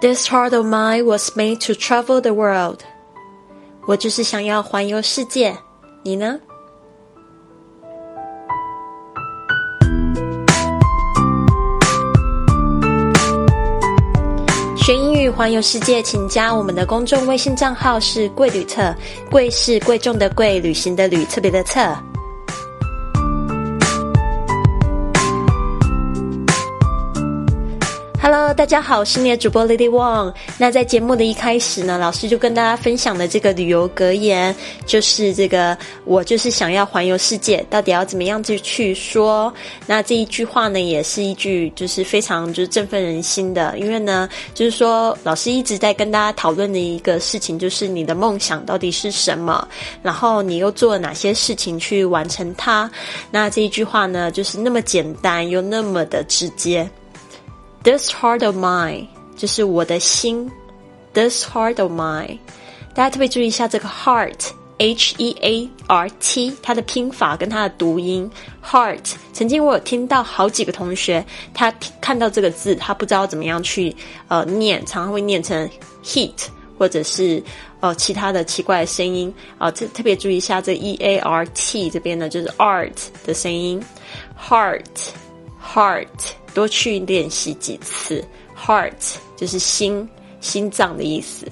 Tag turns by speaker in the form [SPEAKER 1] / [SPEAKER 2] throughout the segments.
[SPEAKER 1] This heart of mine was made to travel the world。我就是想要环游世界，你呢？学英语环游世界，请加我们的公众微信账号是“贵旅特”，贵是贵重的贵，旅行的旅，特别的特。Hello，大家好，我是你的主播 Lady Wang。那在节目的一开始呢，老师就跟大家分享的这个旅游格言，就是这个我就是想要环游世界，到底要怎么样子去说？那这一句话呢，也是一句就是非常就是振奋人心的，因为呢，就是说老师一直在跟大家讨论的一个事情，就是你的梦想到底是什么，然后你又做了哪些事情去完成它？那这一句话呢，就是那么简单又那么的直接。This heart of mine，就是我的心。This heart of mine，大家特别注意一下这个 heart，H E A R T，它的拼法跟它的读音。Heart，曾经我有听到好几个同学，他看到这个字，他不知道怎么样去呃念，常常会念成 heat，或者是呃其他的奇怪的声音啊。特特别注意一下这 E A R T 这边呢，就是 art 的声音，heart。Heart。多去练习几次，heart 就是心、心脏的意思。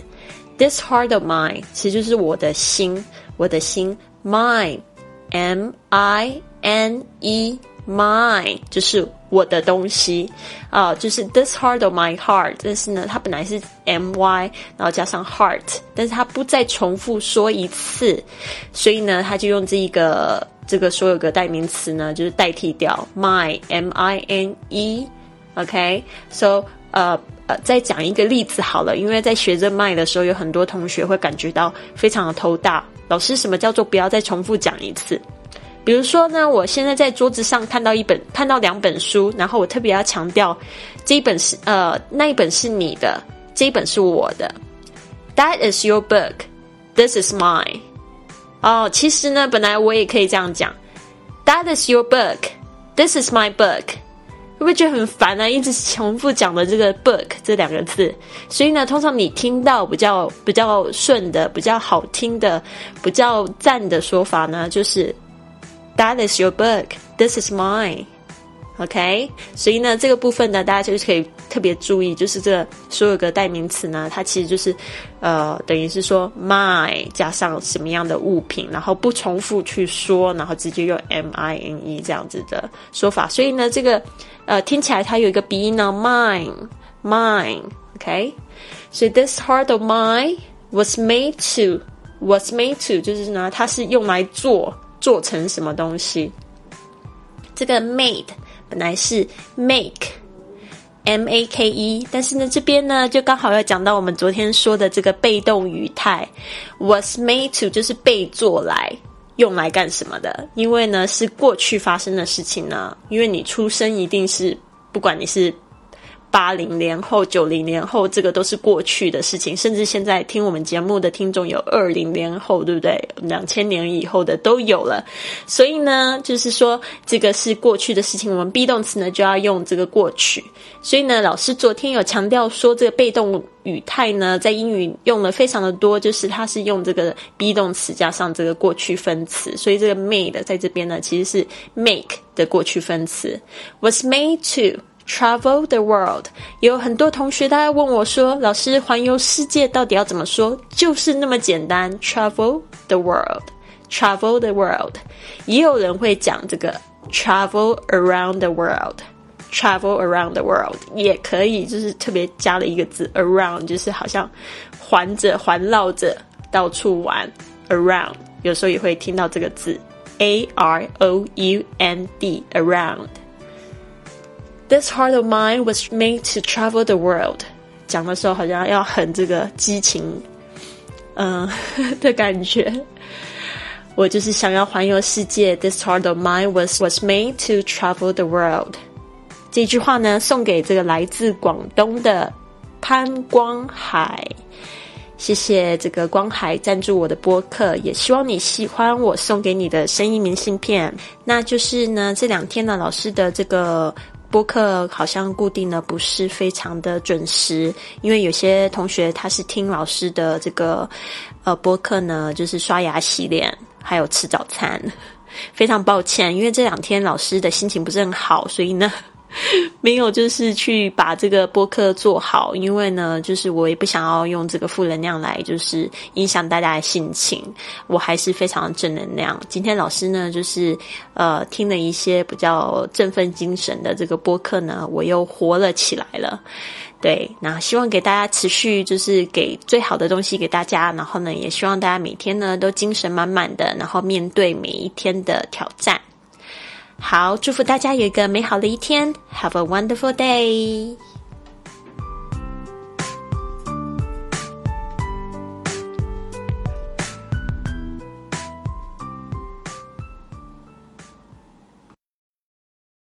[SPEAKER 1] This heart of mine 其实就是我的心，我的心，mine，m i n e，mine 就是我的东西啊，就是 this heart of my heart。但是呢，它本来是 m y，然后加上 heart，但是它不再重复说一次，所以呢，它就用这一个。这个所有个代名词呢，就是代替掉 my m i n e，OK，so 呃呃，再讲一个例子好了，因为在学这 my 的时候，有很多同学会感觉到非常的头大。老师，什么叫做不要再重复讲一次？比如说呢，我现在在桌子上看到一本，看到两本书，然后我特别要强调，这一本是呃那一本是你的，这一本是我的。That is your book. This is mine. 哦，其实呢，本来我也可以这样讲，That is your book, this is my book，会不会觉得很烦呢？一直重复讲的这个 book 这两个字，所以呢，通常你听到比较比较顺的、比较好听的、比较赞的说法呢，就是 That is your book, this is mine。OK，所以呢，这个部分呢，大家就是可以特别注意，就是这所有个代名词呢，它其实就是，呃，等于是说 my 加上什么样的物品，然后不重复去说，然后直接用 m i n e 这样子的说法。所以呢，这个呃听起来它有一个鼻音呢，mine，mine，OK。所以 this heart of mine was made to，was made to，就是呢，它是用来做做成什么东西？这个 made。本来是 make，m a k e，但是呢，这边呢就刚好要讲到我们昨天说的这个被动语态，was made to 就是被做来用来干什么的？因为呢是过去发生的事情呢，因为你出生一定是不管你是。八零年后、九零年后，这个都是过去的事情。甚至现在听我们节目的听众有二零年后，对不对？两千年以后的都有了。所以呢，就是说这个是过去的事情。我们 be 动词呢就要用这个过去。所以呢，老师昨天有强调说，这个被动语态呢，在英语用了非常的多，就是它是用这个 be 动词加上这个过去分词。所以这个 made 在这边呢，其实是 make 的过去分词，was made to。Travel the world，有很多同学，大家问我说：“老师，环游世界到底要怎么说？”就是那么简单，Travel the world，Travel the world。也有人会讲这个 Travel around the world，Travel around the world 也可以，就是特别加了一个字 around，就是好像环着、环绕着到处玩。Around 有时候也会听到这个字 A R O U N D，around。This heart of mine was made to travel the world。讲的时候好像要很这个激情，嗯 的感觉。我就是想要环游世界。This heart of mine was was made to travel the world。这句话呢，送给这个来自广东的潘光海。谢谢这个光海赞助我的播客，也希望你喜欢我送给你的声音明信片。那就是呢，这两天呢，老师的这个。播客好像固定的不是非常的准时，因为有些同学他是听老师的这个呃播客呢，就是刷牙洗脸，还有吃早餐。非常抱歉，因为这两天老师的心情不是很好，所以呢。没有，就是去把这个播客做好，因为呢，就是我也不想要用这个负能量来，就是影响大家的心情。我还是非常正能量。今天老师呢，就是呃，听了一些比较振奋精神的这个播客呢，我又活了起来了。对，那希望给大家持续就是给最好的东西给大家，然后呢，也希望大家每天呢都精神满满的，然后面对每一天的挑战。好，祝福大家有一个美好的一天，Have a wonderful day。